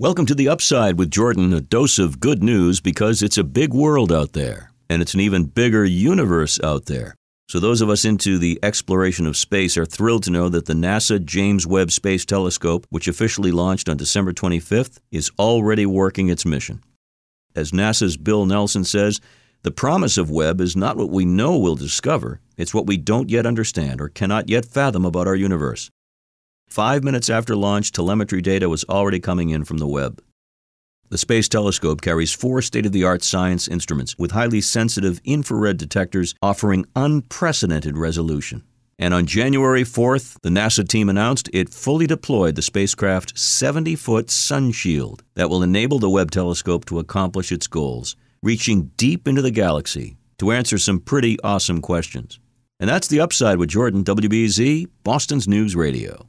Welcome to the Upside with Jordan, a dose of good news because it's a big world out there, and it's an even bigger universe out there. So, those of us into the exploration of space are thrilled to know that the NASA James Webb Space Telescope, which officially launched on December 25th, is already working its mission. As NASA's Bill Nelson says, the promise of Webb is not what we know we'll discover, it's what we don't yet understand or cannot yet fathom about our universe. Five minutes after launch, telemetry data was already coming in from the Webb. The Space Telescope carries four state of the art science instruments with highly sensitive infrared detectors offering unprecedented resolution. And on January 4th, the NASA team announced it fully deployed the spacecraft 70 foot sun shield that will enable the Webb telescope to accomplish its goals, reaching deep into the galaxy to answer some pretty awesome questions. And that's the upside with Jordan, WBZ, Boston's News Radio.